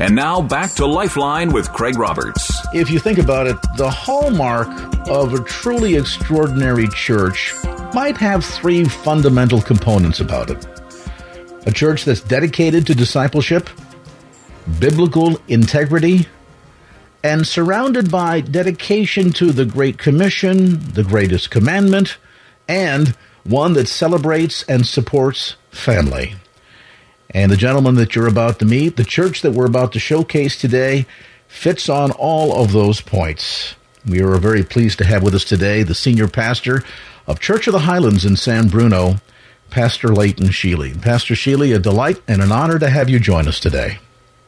And now back to Lifeline with Craig Roberts. If you think about it, the hallmark of a truly extraordinary church might have three fundamental components about it a church that's dedicated to discipleship, biblical integrity, and surrounded by dedication to the Great Commission, the greatest commandment, and one that celebrates and supports family. And the gentleman that you're about to meet, the church that we're about to showcase today, fits on all of those points. We are very pleased to have with us today the senior pastor of Church of the Highlands in San Bruno, Pastor Leighton Sheely. Pastor Sheely, a delight and an honor to have you join us today.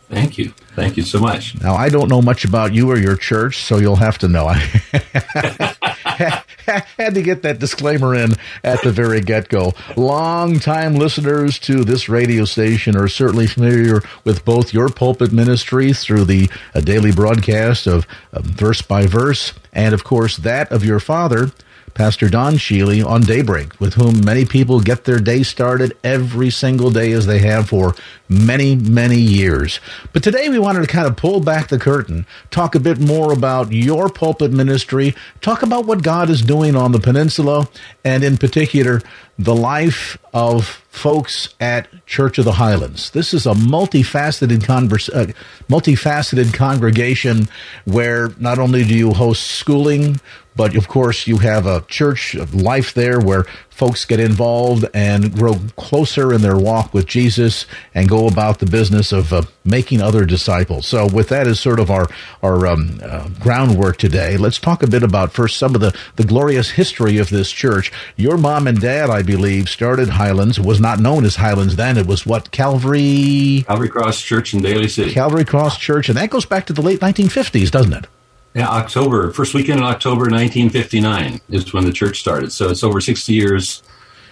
Thank you. Thank you so much. Now, I don't know much about you or your church, so you'll have to know. Had to get that disclaimer in at the very get go. Long-time listeners to this radio station are certainly familiar with both your pulpit ministry through the uh, daily broadcast of um, verse by verse, and of course that of your father, Pastor Don Sheely on Daybreak, with whom many people get their day started every single day as they have for many, many years. But today we wanted to kind of pull back the curtain, talk a bit more about your pulpit ministry, talk about what God is doing on the peninsula, and in particular, the life of folks at Church of the Highlands. This is a multifaceted converse, uh, multifaceted congregation where not only do you host schooling, but of course, you have a church life there where folks get involved and grow closer in their walk with Jesus and go about the business of uh, making other disciples. So, with that as sort of our our um, uh, groundwork today, let's talk a bit about first some of the the glorious history of this church. Your mom and dad, I believe, started Highlands. It was not known as Highlands then. It was what Calvary Calvary Cross Church in Daly City. Calvary Cross Church, and that goes back to the late 1950s, doesn't it? Yeah, October, first weekend in October 1959 is when the church started. So it's over 60 years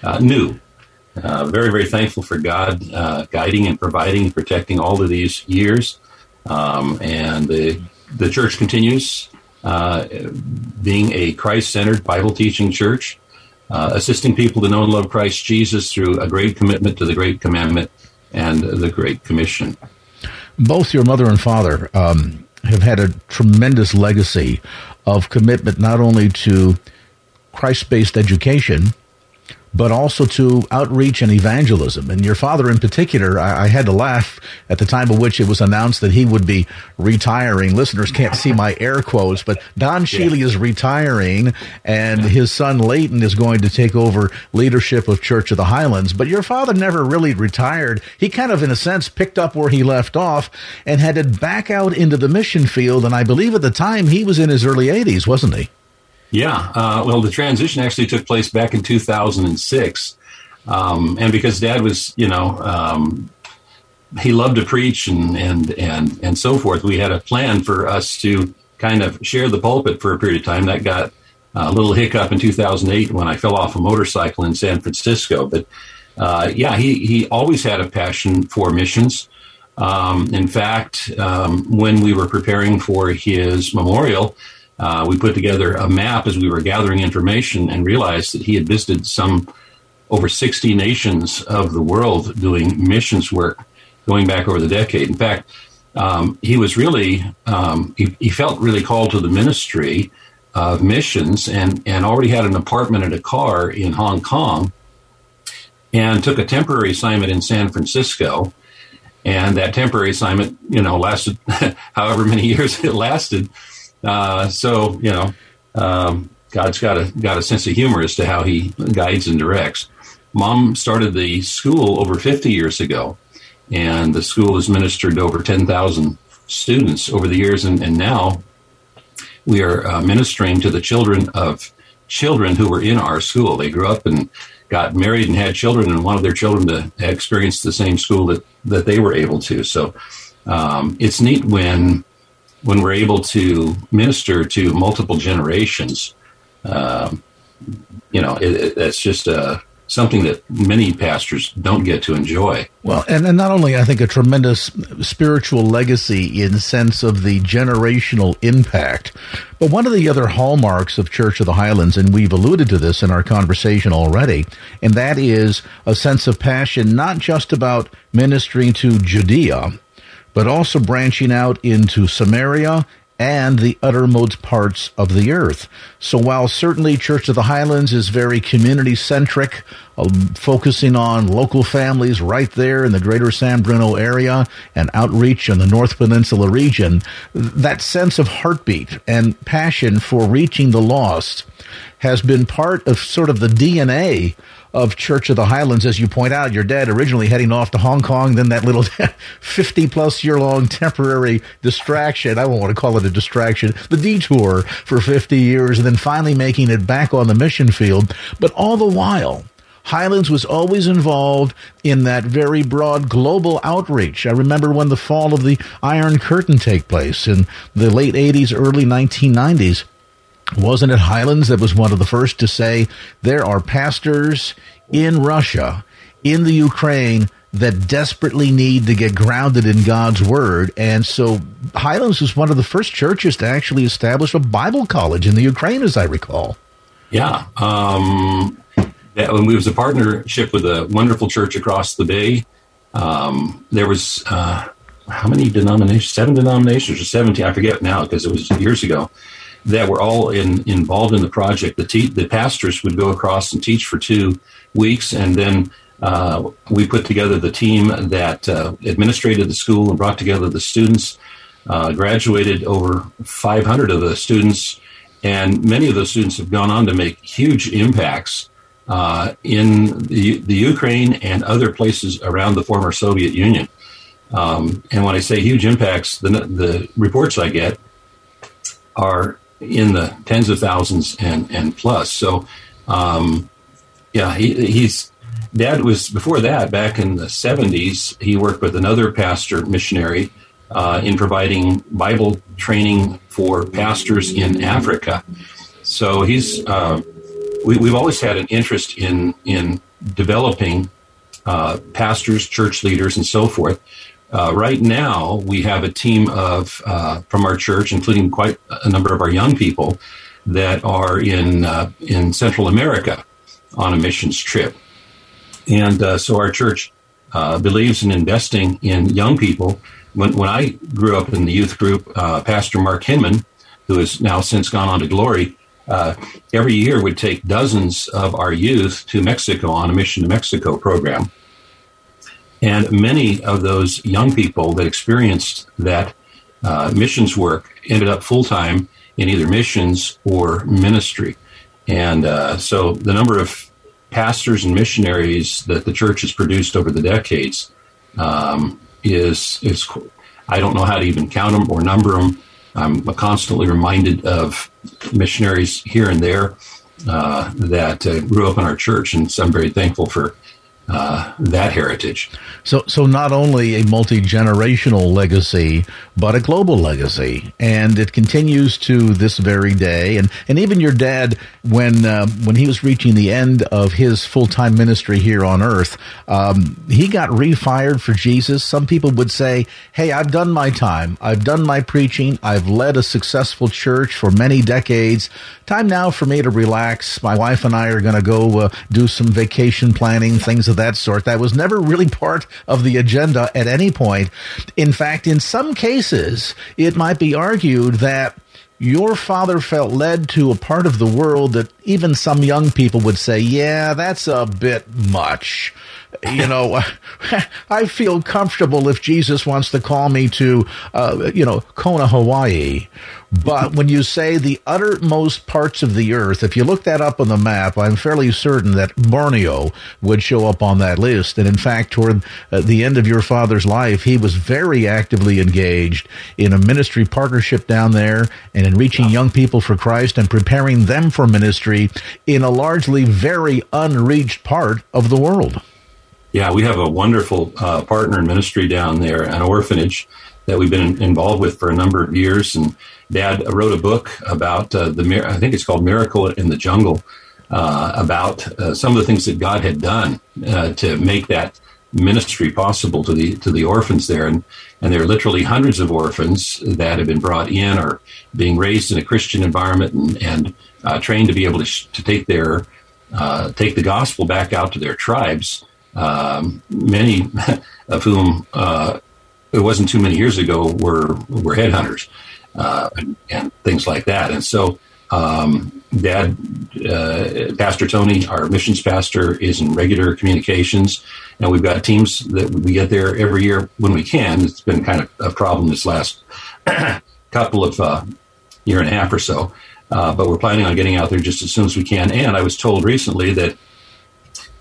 uh, new. Uh, very, very thankful for God uh, guiding and providing and protecting all of these years. Um, and the, the church continues uh, being a Christ centered Bible teaching church, uh, assisting people to know and love Christ Jesus through a great commitment to the Great Commandment and the Great Commission. Both your mother and father. Um have had a tremendous legacy of commitment not only to Christ based education, but also to outreach and evangelism. And your father, in particular, I, I, had to laugh at the time of which it was announced that he would be retiring. Listeners can't see my air quotes, but Don Sheely yeah. is retiring, and his son Leighton is going to take over leadership of Church of the Highlands. But your father never really retired. He kind of, in a sense, picked up where he left off and headed back out into the mission field. And I believe at the time he was in his early 80s, wasn't he? Yeah, uh, well, the transition actually took place back in 2006, um, and because Dad was, you know, um, he loved to preach and and and and so forth. We had a plan for us to kind of share the pulpit for a period of time. That got a little hiccup in 2008 when I fell off a motorcycle in San Francisco. But uh, yeah, he he always had a passion for missions. Um, in fact, um, when we were preparing for his memorial uh, we put together a map as we were gathering information and realized that he had visited some over 60 nations of the world doing missions work going back over the decade. In fact, um, he was really, um, he, he, felt really called to the ministry of missions and, and already had an apartment and a car in Hong Kong and took a temporary assignment in San Francisco. And that temporary assignment, you know, lasted however many years it lasted. Uh, so you know, um, God's got a got a sense of humor as to how He guides and directs. Mom started the school over 50 years ago, and the school has ministered to over 10,000 students over the years, and, and now we are uh, ministering to the children of children who were in our school. They grew up and got married and had children and wanted their children to experience the same school that, that they were able to. So um, it's neat when when we're able to minister to multiple generations. Um, you know, it, it, it's just a something that many pastors don't get to enjoy. Well, and, and not only, I think, a tremendous spiritual legacy in sense of the generational impact, but one of the other hallmarks of Church of the Highlands, and we've alluded to this in our conversation already, and that is a sense of passion not just about ministering to Judea, but also branching out into Samaria and the uttermost parts of the earth. So while certainly Church of the Highlands is very community centric, uh, focusing on local families right there in the greater San Bruno area and outreach in the North Peninsula region, that sense of heartbeat and passion for reaching the lost has been part of sort of the DNA of Church of the Highlands, as you point out, your dad originally heading off to Hong Kong, then that little 50 plus year long temporary distraction. I won't want to call it a distraction, the detour for 50 years, and then finally making it back on the mission field. But all the while, Highlands was always involved in that very broad global outreach. I remember when the fall of the Iron Curtain take place in the late 80s, early 1990s. Wasn't it Highlands that was one of the first to say there are pastors in Russia, in the Ukraine, that desperately need to get grounded in God's word. And so Highlands was one of the first churches to actually establish a Bible college in the Ukraine, as I recall. Yeah. Um, when we was a partnership with a wonderful church across the bay, um, there was, uh, how many denominations? Seven denominations or 17? I forget now because it was years ago that were all in, involved in the project. The, te- the pastors would go across and teach for two weeks, and then uh, we put together the team that uh, administrated the school and brought together the students. Uh, graduated over 500 of the students, and many of those students have gone on to make huge impacts uh, in the, the, Ukraine and other places around the former Soviet Union. Um, and when I say huge impacts, the, the reports I get are in the tens of thousands and and plus. So, um, yeah, he, he's dad was before that back in the seventies. He worked with another pastor missionary uh, in providing Bible training for pastors in Africa. So he's uh, we, have always had an interest in in developing uh, pastors, church leaders, and so forth. Uh, right now, we have a team of uh, from our church, including quite a number of our young people, that are in uh, in Central America on a missions trip, and uh, so our church uh, believes in investing in young people. When, when I grew up in the youth group, uh, Pastor Mark Hinman, who has now since gone on to glory, every year would take dozens of our youth to Mexico on a mission to Mexico program and many of those young people that experienced that uh, missions work ended up full time in either missions or ministry. And uh, so the number of pastors and missionaries that the church has produced over the decades um, is is I don't know how to even count them or number them. I'm constantly reminded of missionaries here and there uh, that uh, grew up in our church, and so I'm very thankful for uh, that heritage. So, so not only a multi generational legacy, but a global legacy, and it continues to this very day. And and even your dad, when uh, when he was reaching the end of his full time ministry here on Earth, um, he got refired for Jesus. Some people would say, "Hey, I've done my time. I've done my preaching. I've led a successful church for many decades. Time now for me to relax. My wife and I are going to go uh, do some vacation planning, things of that sort. That was never really part of the agenda at any point. In fact, in some cases, it might be argued that your father felt led to a part of the world that even some young people would say, yeah, that's a bit much. You know, I feel comfortable if Jesus wants to call me to, uh, you know, Kona, Hawaii. But when you say the uttermost parts of the earth, if you look that up on the map, I'm fairly certain that Borneo would show up on that list. And in fact, toward uh, the end of your father's life, he was very actively engaged in a ministry partnership down there and in reaching young people for Christ and preparing them for ministry in a largely very unreached part of the world. Yeah, we have a wonderful uh, partner in ministry down there, an orphanage that we've been involved with for a number of years. And Dad wrote a book about uh, the, I think it's called Miracle in the Jungle, uh, about uh, some of the things that God had done uh, to make that ministry possible to the to the orphans there. And and there are literally hundreds of orphans that have been brought in or being raised in a Christian environment and, and uh, trained to be able to, sh- to take their take the gospel back out to their tribes um, many of whom uh, it wasn't too many years ago were were headhunters uh, and, and, things like that. And so, um, Dad, uh, Pastor Tony, our missions pastor, is in regular communications, and we've got teams that we get there every year when we can. It's been kind of a problem this last couple of uh, year and a half or so. Uh, but we're planning on getting out there just as soon as we can. And I was told recently that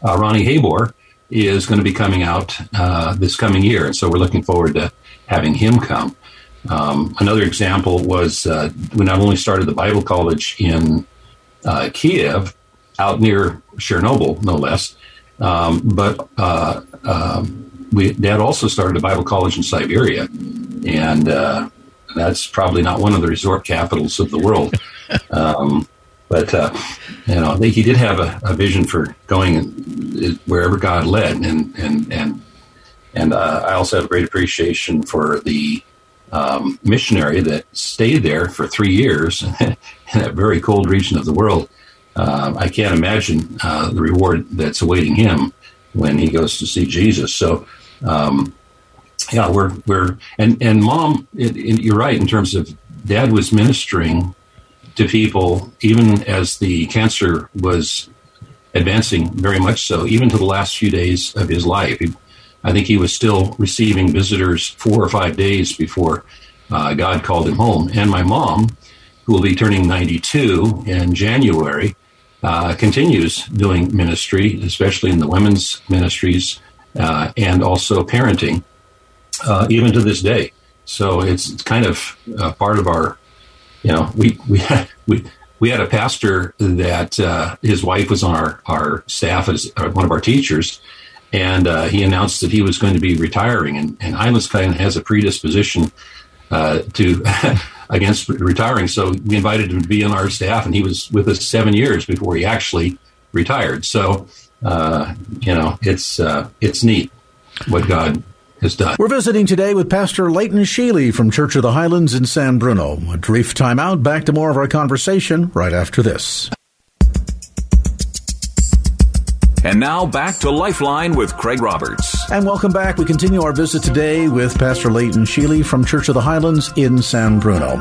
uh, Ronnie Habor, is going to be coming out uh, this coming year. And so we're looking forward to having him come. Um, another example was uh, we not only started the Bible College in uh, Kiev, out near Chernobyl, no less, um, but uh, um, we, Dad also started a Bible College in Siberia. And uh, that's probably not one of the resort capitals of the world. Um, but uh, you know, I think he did have a, a, vision for going wherever God led, and and and and uh, I also have a great appreciation for the um, missionary that stayed there for three years in that very cold region of the world. Uh, I can't imagine uh, the reward that's awaiting him when he goes to see Jesus. So. Um, yeah, we're we're and and mom, it, it, you're right in terms of dad was ministering to people, even as the cancer was advancing very much so, even to the last few days of his life. I think he was still receiving visitors four or five days before uh, God called him home. And my mom, who will be turning 92 in January, uh, continues doing ministry, especially in the women's ministries uh, and also parenting, uh, even to this day. So it's, it's kind of part of our you know, we we had we we had a pastor that uh, his wife was on our our staff as uh, one of our teachers, and uh, he announced that he was going to be retiring. And, and of has a predisposition uh, to against retiring, so we invited him to be on our staff, and he was with us seven years before he actually retired. So uh, you know, it's uh, it's neat what God is done. We're visiting today with Pastor Leighton Sheely from Church of the Highlands in San Bruno. A brief time out. Back to more of our conversation right after this. And now back to Lifeline with Craig Roberts. And welcome back. We continue our visit today with Pastor Leighton Sheely from Church of the Highlands in San Bruno.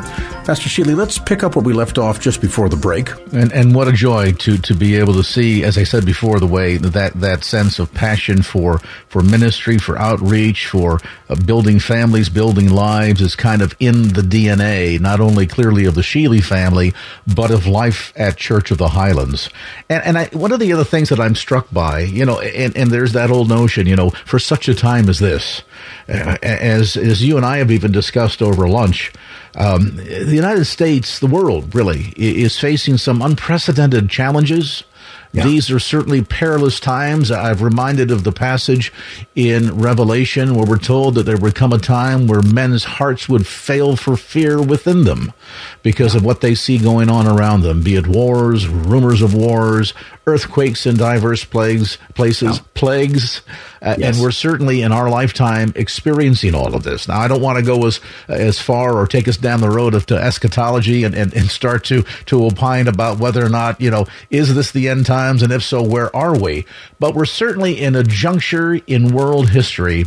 Pastor Sheely, let's pick up where we left off just before the break. And and what a joy to to be able to see, as I said before, the way that that sense of passion for for ministry, for outreach, for uh, building families, building lives is kind of in the DNA, not only clearly of the Sheely family, but of life at Church of the Highlands. And and I, one of the other things that I'm struck by, you know, and and there's that old notion, you know, for such a time as this, uh, as as you and I have even discussed over lunch um, the United States, the world really, is facing some unprecedented challenges. Yeah. These are certainly perilous times. I've reminded of the passage in Revelation where we're told that there would come a time where men's hearts would fail for fear within them because of what they see going on around them, be it wars, rumors of wars, earthquakes in diverse plagues, places, plagues, uh, yes. and we're certainly in our lifetime experiencing all of this. Now, I don't want to go as as far or take us down the road of to eschatology and, and, and start to to opine about whether or not you know is this the end times, and if so, where are we? But we're certainly in a juncture in world history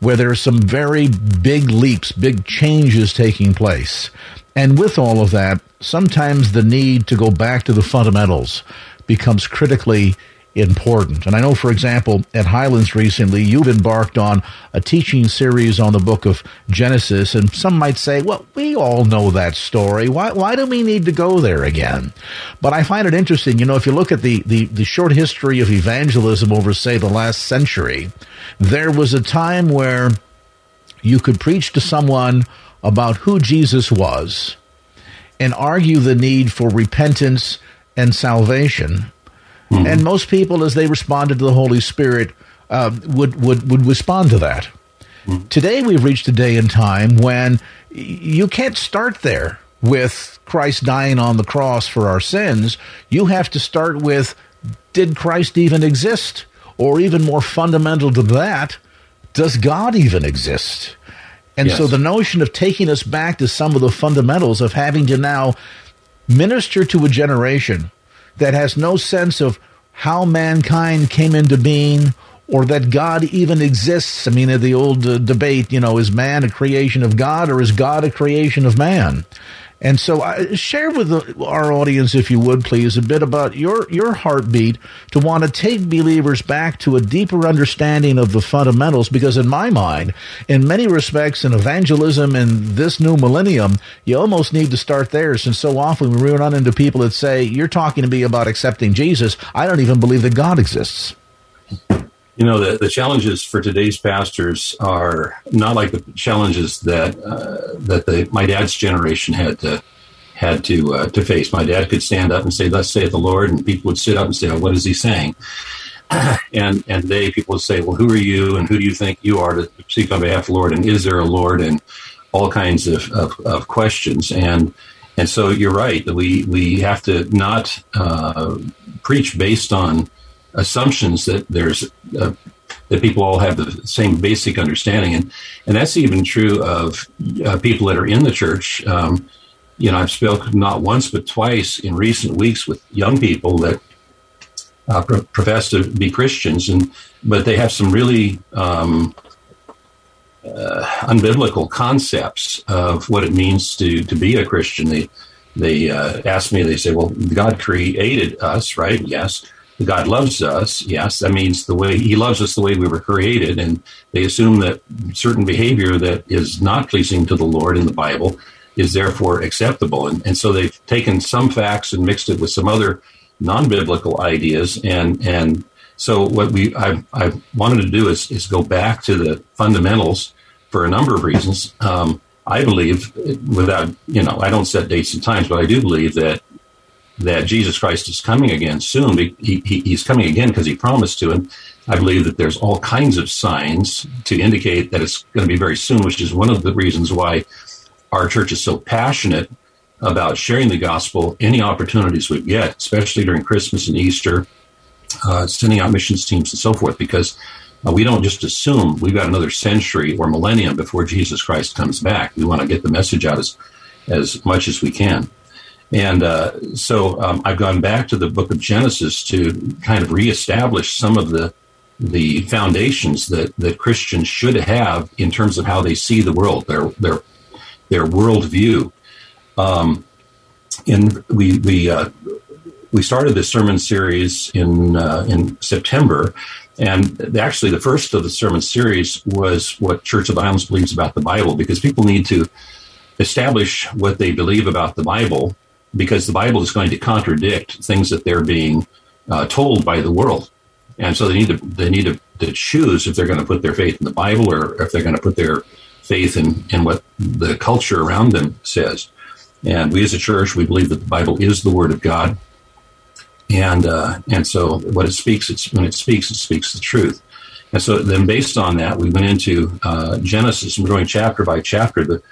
where there are some very big leaps, big changes taking place. And with all of that, sometimes the need to go back to the fundamentals becomes critically important. And I know, for example, at Highlands recently, you've embarked on a teaching series on the book of Genesis, and some might say, well, we all know that story. Why, why do we need to go there again? But I find it interesting, you know, if you look at the, the, the short history of evangelism over, say, the last century, there was a time where you could preach to someone about who Jesus was and argue the need for repentance and salvation. Mm-hmm. And most people, as they responded to the Holy Spirit, uh, would, would, would respond to that. Mm-hmm. Today, we've reached a day in time when you can't start there with Christ dying on the cross for our sins. You have to start with did Christ even exist? Or even more fundamental to that, does God even exist? And yes. so the notion of taking us back to some of the fundamentals of having to now minister to a generation that has no sense of how mankind came into being or that God even exists. I mean, the old uh, debate, you know, is man a creation of God or is God a creation of man? And so, uh, share with the, our audience, if you would, please, a bit about your your heartbeat to want to take believers back to a deeper understanding of the fundamentals. Because, in my mind, in many respects, in evangelism in this new millennium, you almost need to start there. Since so often we run into people that say, "You're talking to me about accepting Jesus. I don't even believe that God exists." You know the, the challenges for today's pastors are not like the challenges that uh, that the, my dad's generation had to had to uh, to face. My dad could stand up and say, "Thus saith the Lord," and people would sit up and say, oh, "What is he saying?" and and they people would say, "Well, who are you, and who do you think you are to speak on behalf of the Lord, and is there a Lord?" and all kinds of, of, of questions and and so you're right that we we have to not uh, preach based on assumptions that there's uh, that people all have the same basic understanding, and and that's even true of uh, people that are in the church. Um, you know, I've spoken not once but twice in recent weeks with young people that uh, pro- profess to be Christians, and but they have some really um, uh, unbiblical concepts of what it means to to be a Christian. They they uh, ask me, they say, "Well, God created us, right? Yes." God loves us, yes, that means the way He loves us the way we were created, and they assume that certain behavior that is not pleasing to the Lord in the Bible is therefore acceptable. And, and so they've taken some facts and mixed it with some other non-biblical ideas, and and so what we I, I wanted to do is is go back to the fundamentals for a number of reasons. Um, I believe, without you know, I don't set dates and times, but I do believe that that Jesus Christ is coming again soon. He, he, he's coming again because he promised to. And I believe that there's all kinds of signs to indicate that it's going to be very soon, which is one of the reasons why our church is so passionate about sharing the gospel any opportunities we get, especially during Christmas and Easter, uh, sending out missions teams and so forth, because uh, we don't just assume we've got another century or millennium before Jesus Christ comes back. We want to get the message out as, as much as we can. And uh, so um, I've gone back to the book of Genesis to kind of reestablish some of the the foundations that, that Christians should have in terms of how they see the world, their their their worldview. Um, and we we uh, we started this sermon series in uh, in September, and actually the first of the sermon series was what Church of the Highlands believes about the Bible, because people need to establish what they believe about the Bible because the Bible is going to contradict things that they're being uh, told by the world, and so they need to they need to, to, choose if they're going to put their faith in the Bible or if they're going to put their faith in in what the culture around them says. And we as a church, we believe that the Bible is the Word of God, and uh, and so what it speaks, it's when it speaks, it speaks the truth. And so then, based on that, we went into uh, Genesis and we're going chapter by chapter. The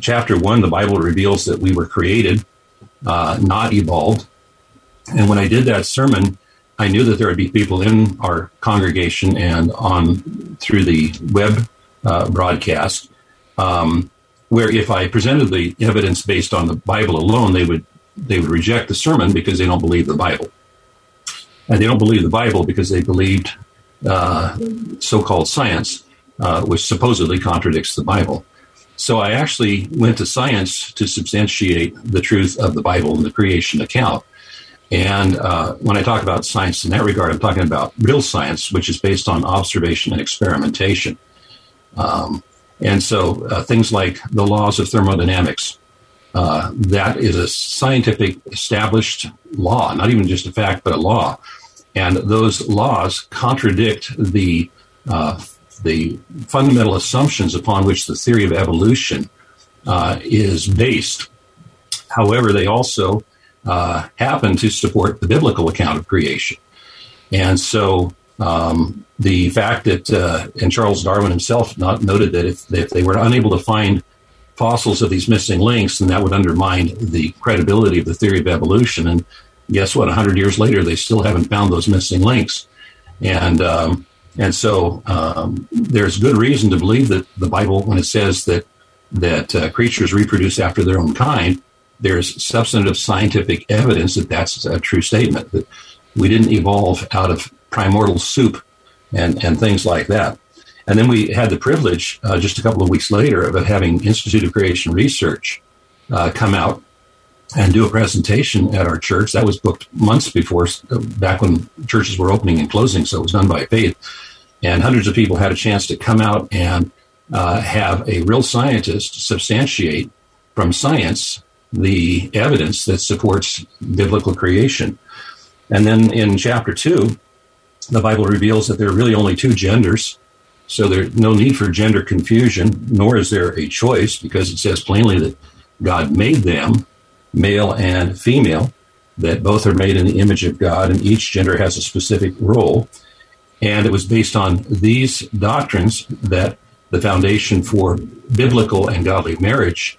chapter one, the Bible reveals that we were created uh, not evolved. And when I did that sermon, I knew that there would be people in our congregation and on through the web uh, broadcast um, where if I presented the evidence based on the Bible alone, they would they would reject the sermon because they don't believe the Bible, and they don't believe the Bible because they believed uh, so-called science, uh, which supposedly contradicts the Bible. So I actually went to science to substantiate the truth of the Bible and the creation account. And uh, when I talk about science in that regard, I'm talking about real science, which is based on observation and experimentation. Um, and so uh, things like the laws of thermodynamics, uh, that is a scientific established law, not even just a fact, but a law. And those laws contradict the uh, the fundamental assumptions upon which the theory of evolution uh, is based. However, they also uh, happen to support the biblical account of creation. And so um, the fact that, uh, and Charles Darwin himself not noted that if, if they were unable to find fossils of these missing links, then that would undermine the credibility of the theory of evolution. And guess what? 100 years later, they still haven't found those missing links. And um, and so um, there's good reason to believe that the Bible, when it says that that uh, creatures reproduce after their own kind, there's substantive scientific evidence that that's a true statement. That we didn't evolve out of primordial soup and and things like that. And then we had the privilege uh, just a couple of weeks later of having Institute of Creation Research uh, come out and do a presentation at our church. That was booked months before, back when churches were opening and closing, so it was done by faith. And hundreds of people had a chance to come out and uh, have a real scientist substantiate from science the evidence that supports biblical creation. And then in chapter two, the Bible reveals that there are really only two genders. So there's no need for gender confusion, nor is there a choice because it says plainly that God made them male and female, that both are made in the image of God and each gender has a specific role. And it was based on these doctrines that the foundation for biblical and godly marriage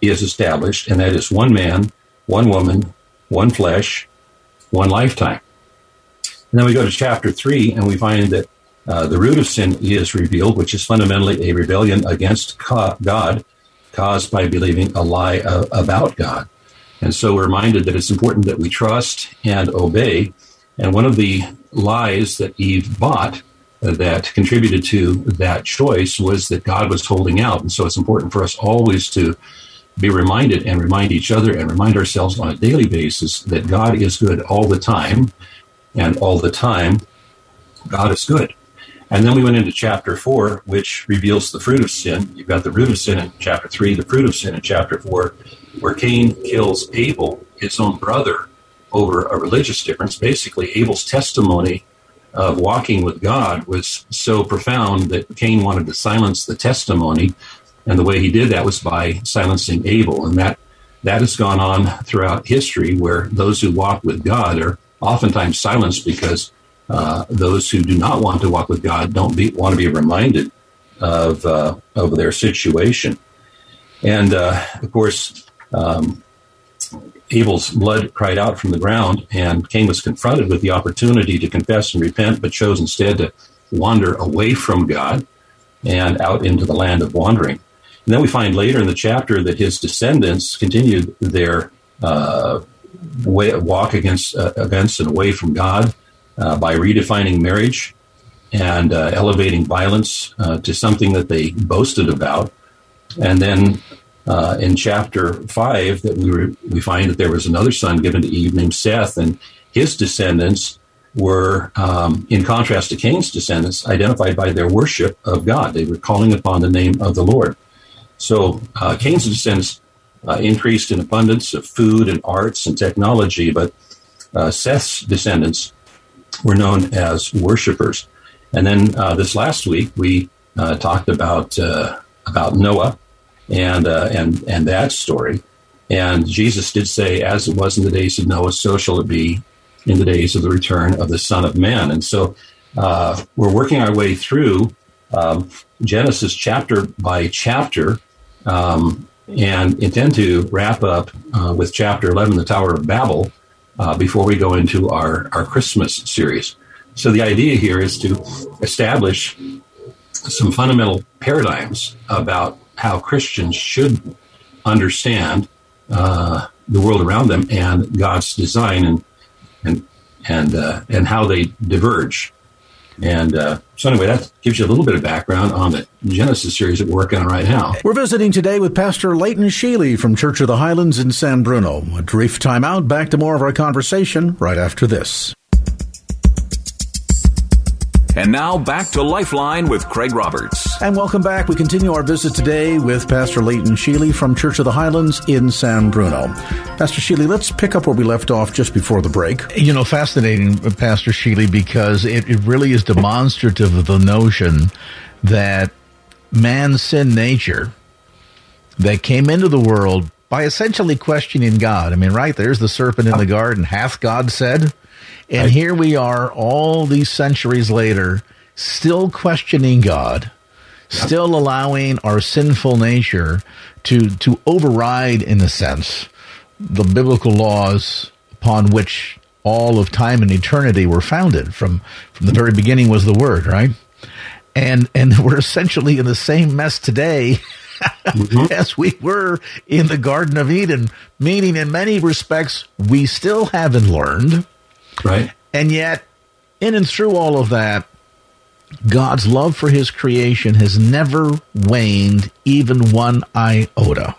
is established, and that is one man, one woman, one flesh, one lifetime. And then we go to chapter three, and we find that uh, the root of sin is revealed, which is fundamentally a rebellion against God caused by believing a lie about God. And so we're reminded that it's important that we trust and obey. And one of the lies that Eve bought that contributed to that choice was that God was holding out. And so it's important for us always to be reminded and remind each other and remind ourselves on a daily basis that God is good all the time. And all the time, God is good. And then we went into chapter four, which reveals the fruit of sin. You've got the root of sin in chapter three, the fruit of sin in chapter four, where Cain kills Abel, his own brother, over a religious difference. Basically, Abel's testimony of walking with God was so profound that Cain wanted to silence the testimony. And the way he did that was by silencing Abel. And that, that has gone on throughout history where those who walk with God are oftentimes silenced because uh, those who do not want to walk with God don't be, want to be reminded of, uh, of their situation. And uh, of course, um, Abel's blood cried out from the ground, and Cain was confronted with the opportunity to confess and repent, but chose instead to wander away from God and out into the land of wandering. And then we find later in the chapter that his descendants continued their uh, way, walk against uh, against and away from God uh, by redefining marriage and uh, elevating violence uh, to something that they boasted about, and then uh, in chapter five that we we find that there was another son given to Eve named Seth, and his descendants were, um, in contrast to Cain's descendants, identified by their worship of God. They were calling upon the name of the Lord. So uh, Cain's descendants uh, increased in abundance of food and arts and technology, but Seth's descendants were known as worshipers. And then uh, this last week we uh, talked about about Noah and uh, and and that story. And Jesus did say, "As it was in the days of Noah, so shall it be in the days of the return of the Son of Man." And so uh, we're working our way through um, Genesis chapter by chapter, um, and intend to wrap up uh, with chapter eleven, the Tower of Babel, uh, before we go into our our Christmas series. So the idea here is to establish some fundamental paradigms about how Christians should understand uh, the world around them and God's design and and and uh, and how they diverge. And uh, so, anyway, that gives you a little bit of background on the Genesis series that we're working on right now. We're visiting today with Pastor Leighton Sheely from Church of the Highlands in San Bruno. A brief time out. Back to more of our conversation right after this. And now back to Lifeline with Craig Roberts. And welcome back. We continue our visit today with Pastor Leighton Sheely from Church of the Highlands in San Bruno. Pastor Sheely, let's pick up where we left off just before the break. You know, fascinating, Pastor Sheely, because it, it really is demonstrative of the notion that man's sin nature that came into the world by essentially questioning God. I mean, right, there's the serpent in the garden. Hath God said? And here we are, all these centuries later, still questioning God, still allowing our sinful nature to to override, in a sense, the biblical laws upon which all of time and eternity were founded. From from the very beginning was the Word, right? And and we're essentially in the same mess today. mm-hmm. as we were in the Garden of Eden, meaning in many respects, we still haven't learned Right. And yet, in and through all of that, God's love for his creation has never waned even one iota.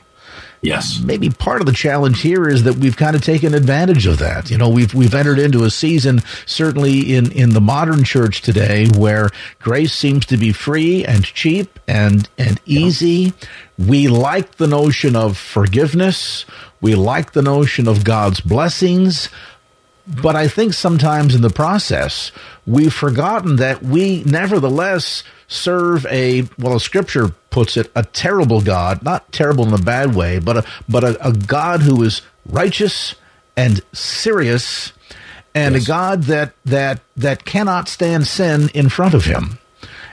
Yes. Maybe part of the challenge here is that we've kind of taken advantage of that. You know, we've we've entered into a season certainly in in the modern church today where grace seems to be free and cheap and and easy. Yeah. We like the notion of forgiveness. We like the notion of God's blessings. But I think sometimes in the process, we've forgotten that we nevertheless serve a, well, the scripture puts it, a terrible God, not terrible in a bad way, but a, but a, a God who is righteous and serious and yes. a God that, that, that cannot stand sin in front of him.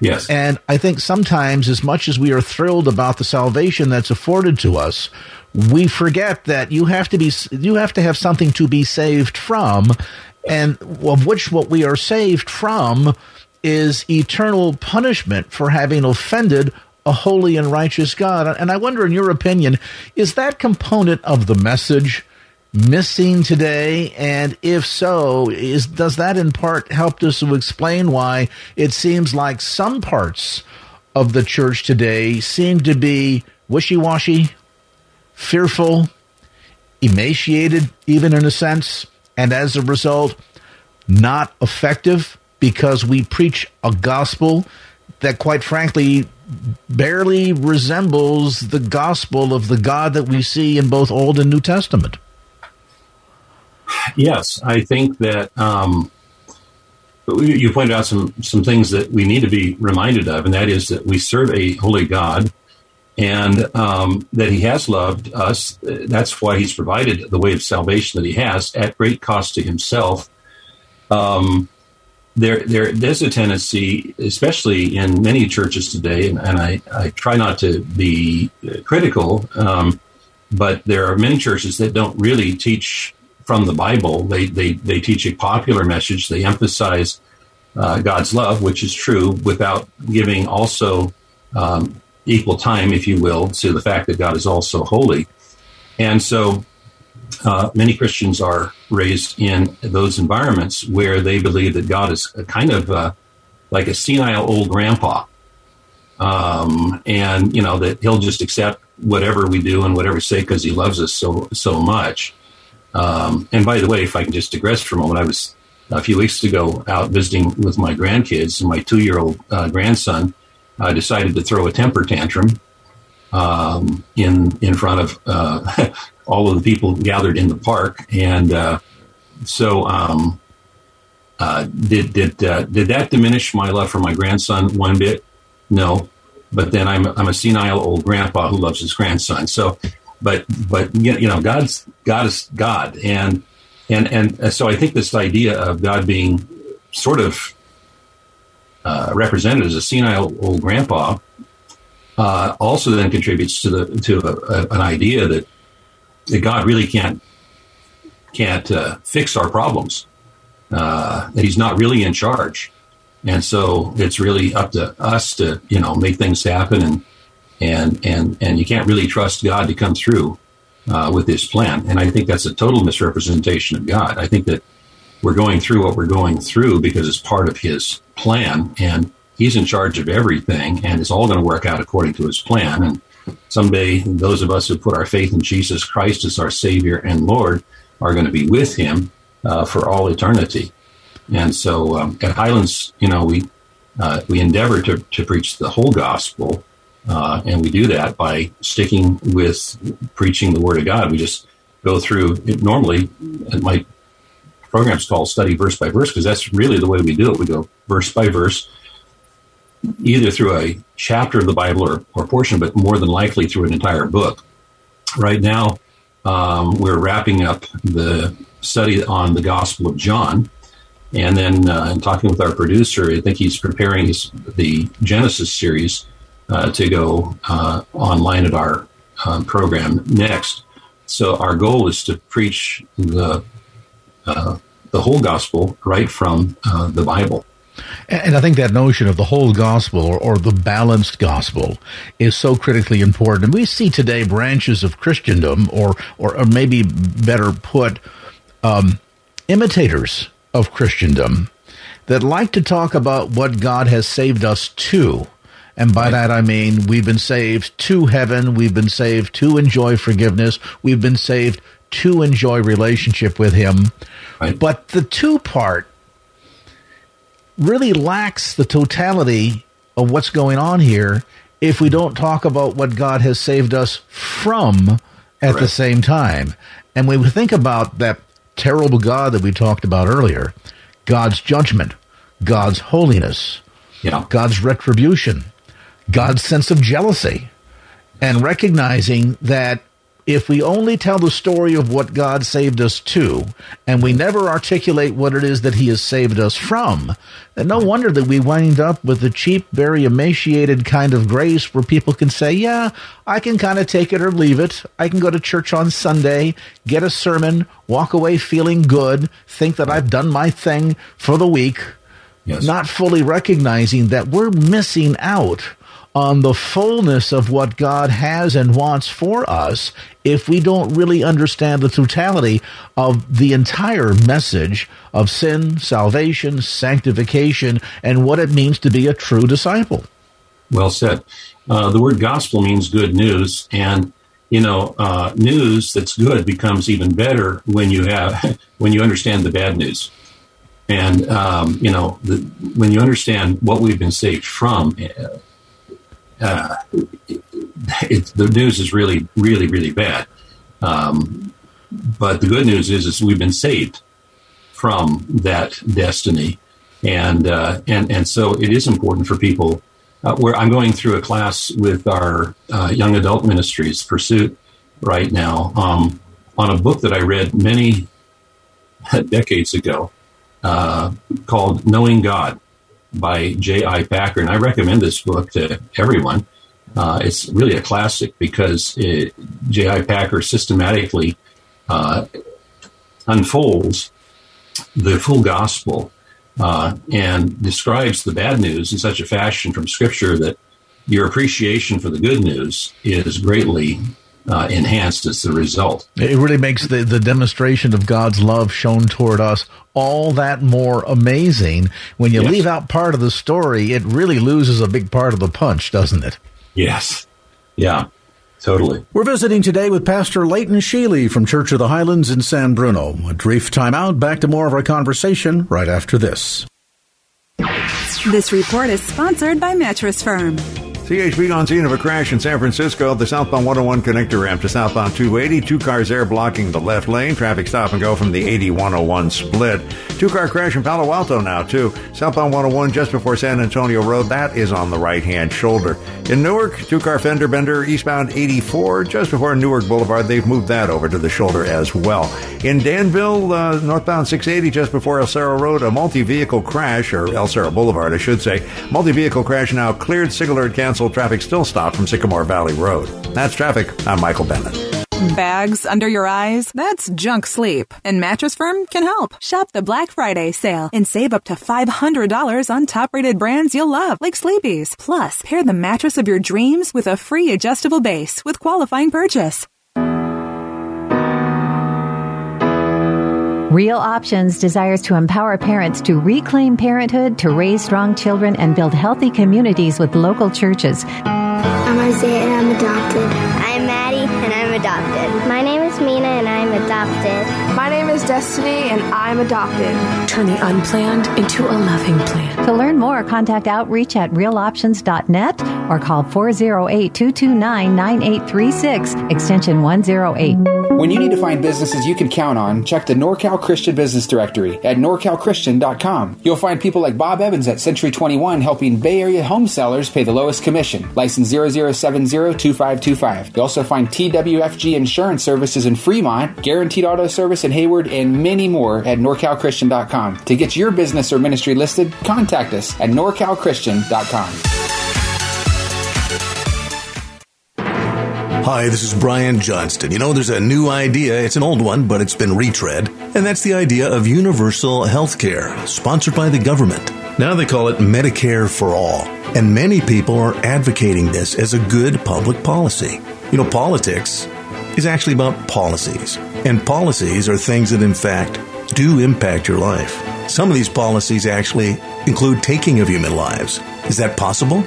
Yes. And I think sometimes, as much as we are thrilled about the salvation that's afforded to us, we forget that you have to be you have to have something to be saved from and of which what we are saved from is eternal punishment for having offended a holy and righteous God. And I wonder, in your opinion, is that component of the message missing today? And if so, is does that in part help us to explain why it seems like some parts of the church today seem to be wishy washy, fearful, emaciated, even in a sense, and as a result, not effective because we preach a gospel that, quite frankly, barely resembles the gospel of the God that we see in both Old and New Testament. Yes, I think that um, you pointed out some some things that we need to be reminded of, and that is that we serve a holy God and um, that he has loved us. That's why he's provided the way of salvation that he has at great cost to himself. Um, there, there, there's a tendency, especially in many churches today, and, and I, I, try not to be critical, um, but there are many churches that don't really teach from the Bible. They, they, they teach a popular message. They emphasize uh, God's love, which is true, without giving also um, equal time, if you will, to the fact that God is also holy. And so uh, many Christians are raised in those environments where they believe that God is kind of uh, like a senile old grandpa. Um, and, you know, that he'll just accept whatever we do and whatever we say because he loves us so, so much. Um, and by the way, if I can just digress for a moment, I was a few weeks ago out visiting with my grandkids, and my two year old uh, grandson I decided to throw a temper tantrum um, in in front of uh, all of the people gathered in the park, and uh, so um, uh, did did uh, did that diminish my love for my grandson one bit? No, but then I'm I'm a senile old grandpa who loves his grandson. So, but but you know, God's God is God, and and and so I think this idea of God being sort of uh, represented as a senile old grandpa uh, also then contributes to the to a, a, an idea that that God really can't can't uh, fix our problems. Uh, that He's not really in charge, and so it's really up to us to you know make things happen, and and and and you can't really trust God to come through uh, with His plan. And I think that's a total misrepresentation of God. I think that we're going through what we're going through because it's part of His plan, and He's in charge of everything, and it's all going to work out according to His plan. And someday, those of us who put our faith in Jesus Christ as our Savior and Lord are going to be with Him uh, for all eternity. And so, um, at Highlands, you know, we uh, we endeavor to, to preach the whole gospel, uh, and we do that by sticking with preaching the Word of God. We just go through it normally. My program's called Study Verse by Verse because that's really the way we do it. We go verse by verse, either through a chapter of the Bible or, or portion, but more than likely through an entire book. Right now, um, we're wrapping up the study on the Gospel of John. And then, uh, talking with our producer, I think he's preparing his, the Genesis series uh, to go uh, online at our um, program next. So our goal is to preach the uh, the whole gospel right from uh, the Bible. And I think that notion of the whole gospel or, or, the balanced gospel is so critically important. And we see today branches of Christendom, or, or, or maybe better put, um, imitators of Christendom that like to talk about what God has saved us to. And by that I mean we've been saved to heaven, we've been saved to enjoy forgiveness, we've been saved to enjoy relationship with Him. Right. But the two part really lacks the totality of what's going on here if we don't talk about what God has saved us from at the same time. And when we think about that terrible God that we talked about earlier, God's judgment, God's holiness, yeah. God's retribution, God's sense of jealousy, and recognizing that if we only tell the story of what God saved us to, and we never articulate what it is that He has saved us from, then no wonder that we wind up with a cheap, very emaciated kind of grace where people can say, Yeah, I can kind of take it or leave it. I can go to church on Sunday, get a sermon, walk away feeling good, think that I've done my thing for the week, yes. not fully recognizing that we're missing out on the fullness of what God has and wants for us if we don't really understand the totality of the entire message of sin, salvation, sanctification, and what it means to be a true disciple. Well said. Uh, the word gospel means good news, and you know, uh, news that's good becomes even better when you have when you understand the bad news. And um, you know, the, when you understand what we've been saved from, uh, uh, it, the news is really, really, really bad. Um, but the good news is, is we've been saved from that destiny, and uh, and and so it is important for people. Uh, where I'm going through a class with our uh, young adult ministries pursuit right now um, on a book that I read many decades ago uh, called Knowing God by J.I. Packer. And I recommend this book to everyone. Uh, it's really a classic because J.I. Packer systematically uh, unfolds the full gospel uh, and describes the bad news in such a fashion from Scripture that your appreciation for the good news is greatly uh, enhanced as the result. It really makes the, the demonstration of God's love shown toward us all that more amazing. When you yes. leave out part of the story, it really loses a big part of the punch, doesn't it? Yes. Yeah. Totally. We're visiting today with Pastor Leighton Sheely from Church of the Highlands in San Bruno. A brief timeout. Back to more of our conversation right after this. This report is sponsored by Mattress Firm. CHP on scene of a crash in San Francisco. The southbound 101 connector ramp to southbound 280. Two cars there blocking the left lane. Traffic stop and go from the 80-101 split. Two car crash in Palo Alto now too. Southbound 101 just before San Antonio Road. That is on the right hand shoulder. In Newark, two car fender bender eastbound 84 just before Newark Boulevard. They've moved that over to the shoulder as well. In Danville, uh, northbound 680 just before El Cerro Road, a multi vehicle crash or El Cerro Boulevard, I should say. Multi vehicle crash now cleared. Signal alert canceled traffic still stopped from Sycamore Valley Road. That's traffic. I'm Michael Bennett. Bags under your eyes? That's junk sleep. And Mattress Firm can help. Shop the Black Friday sale and save up to $500 on top rated brands you'll love, like Sleepy's. Plus, pair the mattress of your dreams with a free adjustable base with qualifying purchase. Real Options desires to empower parents to reclaim parenthood, to raise strong children, and build healthy communities with local churches. I'm Isaiah and I'm adopted. I'm Maddie and I'm adopted. My name is Mina and I'm adopted. My name is Destiny and I'm adopted. Turn the unplanned into a loving plan. To learn more, contact outreach at realoptions.net or call 408 229 9836, extension 108. When you need to find businesses you can count on, check the NorCal Christian Business Directory at norcalchristian.com. You'll find people like Bob Evans at Century 21 helping Bay Area home sellers pay the lowest commission. License 00702525. You'll also find TWFG Insurance Services in Fremont, Guaranteed Auto Service in Hayward, and many more at norcalchristian.com. To get your business or ministry listed, contact us at norcalchristian.com. Hi, this is Brian Johnston. You know, there's a new idea. It's an old one, but it's been retread. And that's the idea of universal health care, sponsored by the government. Now they call it Medicare for All. And many people are advocating this as a good public policy. You know, politics is actually about policies. And policies are things that, in fact, do impact your life. Some of these policies actually include taking of human lives. Is that possible?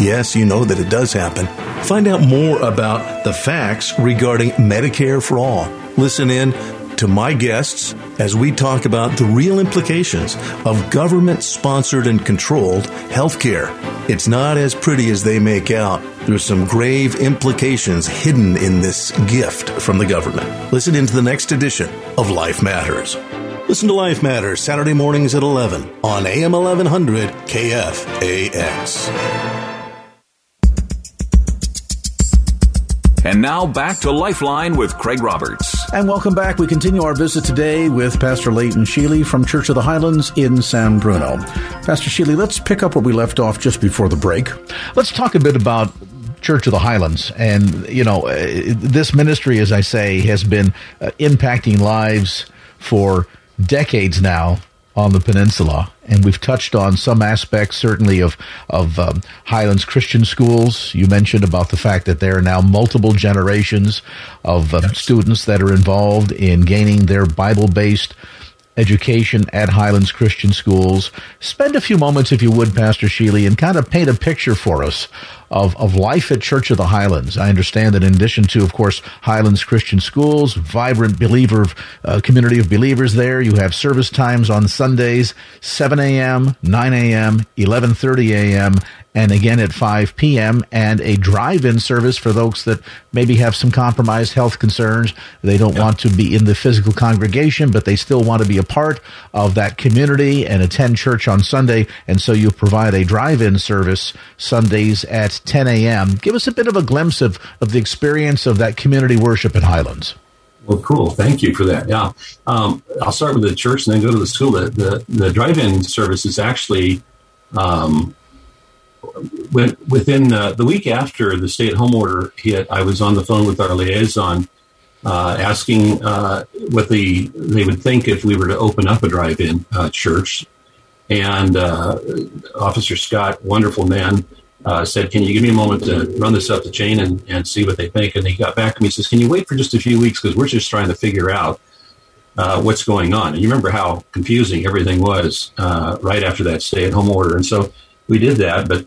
Yes, you know that it does happen. Find out more about the facts regarding Medicare for All. Listen in to my guests as we talk about the real implications of government sponsored and controlled healthcare. It's not as pretty as they make out. There's some grave implications hidden in this gift from the government. Listen into the next edition of Life Matters. Listen to Life Matters Saturday mornings at 11 on AM 1100 KFAX. And now back to Lifeline with Craig Roberts. And welcome back. We continue our visit today with Pastor Leighton Sheely from Church of the Highlands in San Bruno. Pastor Sheely, let's pick up where we left off just before the break. Let's talk a bit about Church of the Highlands. And, you know, uh, this ministry, as I say, has been uh, impacting lives for decades now on the peninsula, and we've touched on some aspects, certainly of of um, Highlands Christian schools. You mentioned about the fact that there are now multiple generations of um, yes. students that are involved in gaining their Bible based education at Highlands Christian schools. Spend a few moments, if you would, Pastor Sheely, and kind of paint a picture for us of, of life at Church of the Highlands. I understand that in addition to, of course, Highlands Christian Schools, vibrant believer uh, community of believers there, you have service times on Sundays, 7 a.m., 9 a.m., 11.30 a.m., and again at 5 p.m. and a drive-in service for those that maybe have some compromised health concerns. They don't yep. want to be in the physical congregation, but they still want to be a part of that community and attend church on Sunday. And so you provide a drive-in service Sundays at 10 a.m. Give us a bit of a glimpse of, of the experience of that community worship at Highlands. Well, cool. Thank you for that. Yeah. Um, I'll start with the church and then go to the school. The, the, the drive-in service is actually um, within the, the, week after the stay-at-home order hit, I was on the phone with our liaison, uh, asking uh, what the they would think if we were to open up a drive-in uh, church. And uh, Officer Scott, wonderful man, uh, said, "Can you give me a moment to run this up the chain and, and see what they think?" And he got back to me. He says, "Can you wait for just a few weeks because we're just trying to figure out." Uh, what's going on. And you remember how confusing everything was right after that stay at home order. And so we did that, but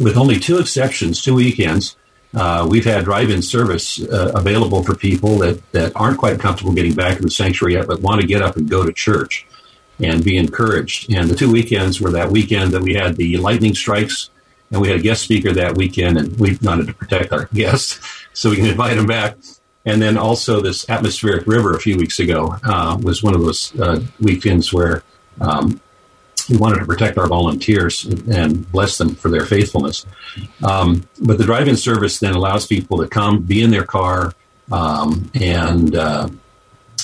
with only two exceptions, two weekends, uh, we've had drive-in service uh, available for people that, that aren't quite comfortable getting back to the sanctuary yet, but want to get up and go to church and be encouraged. And the two weekends were that weekend that we had the lightning strikes, and we had a guest speaker that weekend, and we wanted to protect our guests so we can invite them back. And then also this atmospheric river a few weeks ago uh, was one of those uh, weekends where um, we wanted to protect our volunteers and bless them for their faithfulness. Um, but the drive-in service then allows people to come, be in their car, um, and uh,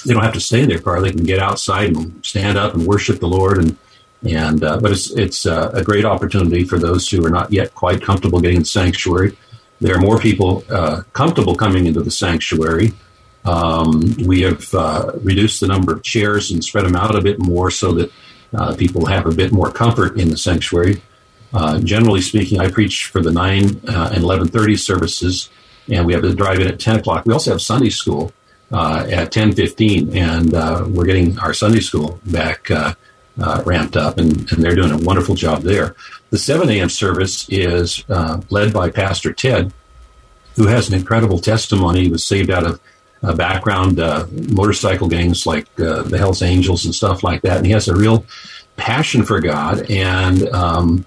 they don't have to stay in their car. They can get outside and stand up and worship the Lord. And and uh, but it's it's uh, a great opportunity for those who are not yet quite comfortable getting in the sanctuary. There are more people uh, comfortable coming into the sanctuary. Um, we have uh, reduced the number of chairs and spread them out a bit more so that uh, people have a bit more comfort in the sanctuary. Uh, generally speaking, I preach for the 9 uh, and 11.30 services, and we have the drive-in at 10 o'clock. We also have Sunday school uh, at 10:15, and uh, we're getting our Sunday school back uh, uh, ramped up, and, and, they're doing a wonderful job there. The 7 a.m. service is uh, led by Pastor Ted, who has an incredible testimony. He was saved out of a background motorcycle gangs like the Hells Angels and stuff like that, and he has a real passion for God and. Um,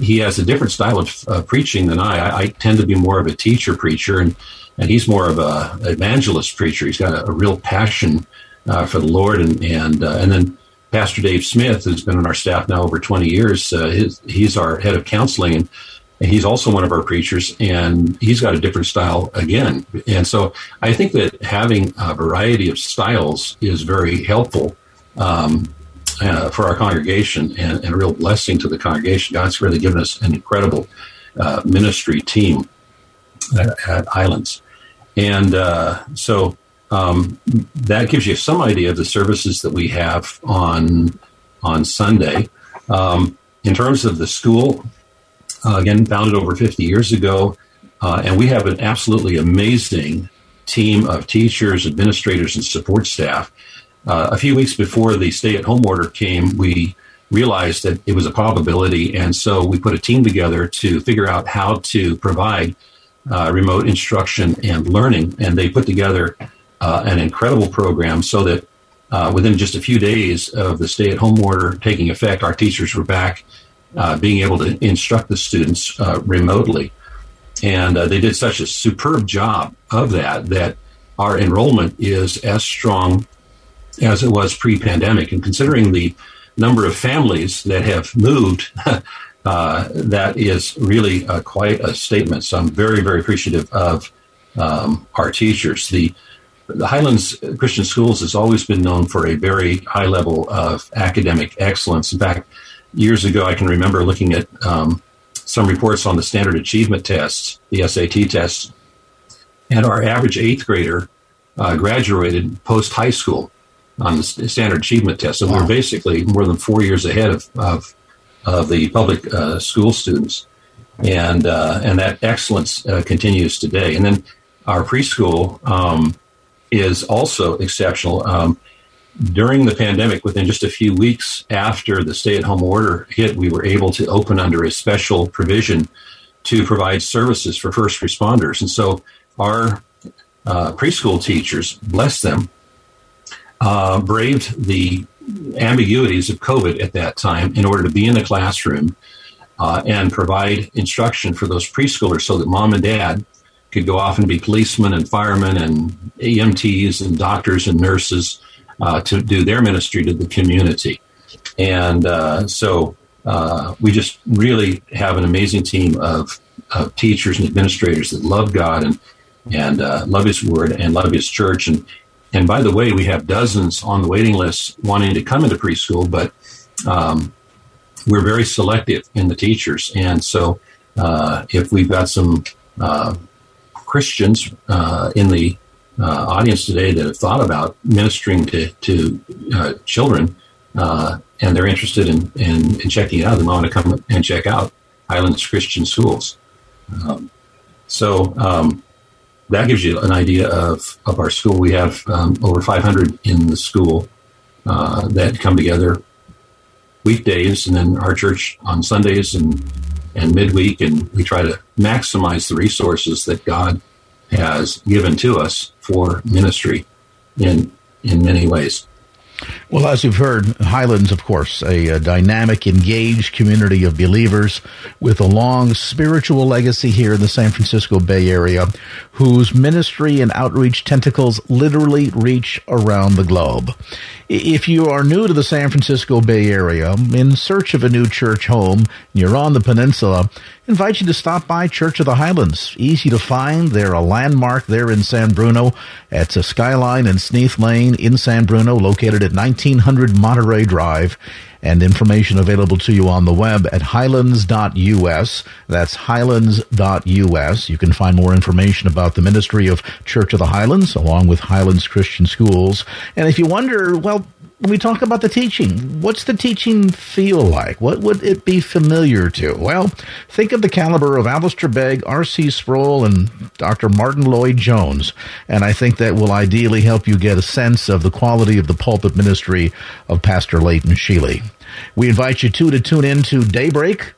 he has a different style of uh, preaching than I. I. I. tend to be more of a teacher preacher, and and he's more of a evangelist preacher. He's got a, a real passion uh, for the Lord, and and uh, and then Pastor Dave Smith, who's been on our staff now over twenty years, uh, his, he's our head of counseling, and, he's also one of our preachers, and he's got a different style again. And so I think that having a variety of styles is very helpful. Um, uh, for our congregation and, and, a real blessing to the congregation. God's really given us an incredible uh, ministry team at, at Highlands. And uh, so um, that gives you some idea of the services that we have on on Sunday. Um, in terms of the school, uh, again, founded over 50 years ago, uh, and we have an absolutely amazing team of teachers, administrators, and support staff. Uh, a few weeks before the stay-at-home order came, we realized that it was a probability, and so we put a team together to figure out how to provide uh, remote instruction and learning, and they put together uh, an incredible program so that uh, within just a few days of the stay-at-home order taking effect, our teachers were back uh, being able to instruct the students uh, remotely, and uh, they did such a superb job of that that our enrollment is as strong as it was pre-pandemic, and considering the number of families that have moved uh, that is really uh, quite a statement. So I'm very, very appreciative of um, our teachers. The, the Highlands Christian Schools has always been known for a very high level of academic excellence. In fact, years ago, I can remember looking at um, some reports on the standard achievement tests, the SAT tests, and our average eighth grader uh, graduated post high school on the standard achievement test. So wow. we're basically more than four years ahead of, of of the public uh, school students, and uh, and that excellence uh, continues today. And then our preschool um, is also exceptional. Um, during the pandemic, within just a few weeks after the stay-at-home order hit, we were able to open under a special provision to provide services for first responders, and so our uh, preschool teachers, bless them, uh, braved the ambiguities of COVID at that time in order to be in the classroom uh, and provide instruction for those preschoolers so that mom and dad could go off and be policemen and firemen and EMTs and doctors and nurses uh, to do their ministry to the community. And uh, so uh, we just really have an amazing team of, of teachers and administrators that love God and and uh, love His Word and love His church and and by the way, we have dozens on the waiting list wanting to come into preschool, but um, we're very selective in the teachers. And so uh, if we've got some uh, Christians uh, in the uh, audience today that have thought about ministering to, to uh, children uh, and they're interested in, in, in, checking it out, they want to come and check out Highlands Christian Schools. Um, so, um, that gives you an idea of, of our school. We have um, over 500 in the school uh, that come together weekdays, and then our church on Sundays and and midweek, and we try to maximize the resources that God has given to us for ministry in in many ways. Well, as you've heard, Highlands, of course, a, a, dynamic, engaged community of believers with a long spiritual legacy here in the San Francisco Bay Area, whose ministry and outreach tentacles literally reach around the globe. If you are new to the San Francisco Bay Area, in search of a new church home, you're on the peninsula, invite you to stop by Church of the Highlands. Easy to find. They're a landmark there in San Bruno. It's a skyline and Sneath Lane in San Bruno, located at 1900 Monterey Drive and information available to you on the web at highlands.us. That's highlands.us. You can find more information about the ministry of Church of the Highlands along with Highlands Christian Schools. And if you wonder, well, we talk about the teaching, what's the teaching feel like? What would it be familiar to? Well, think of the caliber of Alistair Begg, R.C. Sproul, and Dr. Martyn Lloyd-Jones, and I think that will ideally help you get a sense of the quality of the pulpit ministry of Pastor Leighton Sheely. We invite you too to tune in to Daybreak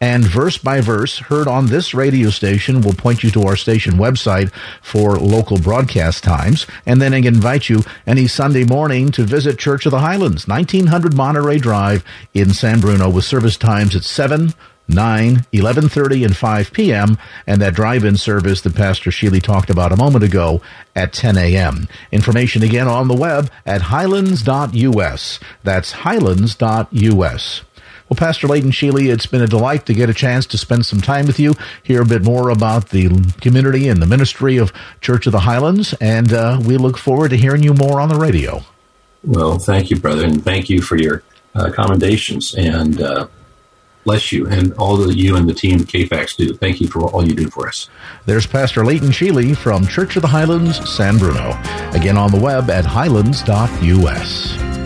and verse by verse heard on this radio station will point you to our station website for local broadcast times and then I invite you any Sunday morning to visit Church of the Highlands 1900 Monterey Drive in San Bruno with service times at 7 9, 11.30, and 5 p.m., and that drive-in service that Pastor Sheely talked about a moment ago at 10 a.m. Information again on the web at highlands.us. That's highlands.us. Well, Pastor Leighton Sheely, it's been a delight to get a chance to spend some time with you, hear a bit more about the community and the ministry of Church of the Highlands, and uh, we look forward to hearing you more on the radio. Well, thank you, brother, and thank you for your uh, commendations, and uh, bless you and all that you and the team at KFAX do. Thank you for all you do for us. There's Pastor Leighton Sheely from Church of the Highlands, San Bruno. Again on the web at highlands.us.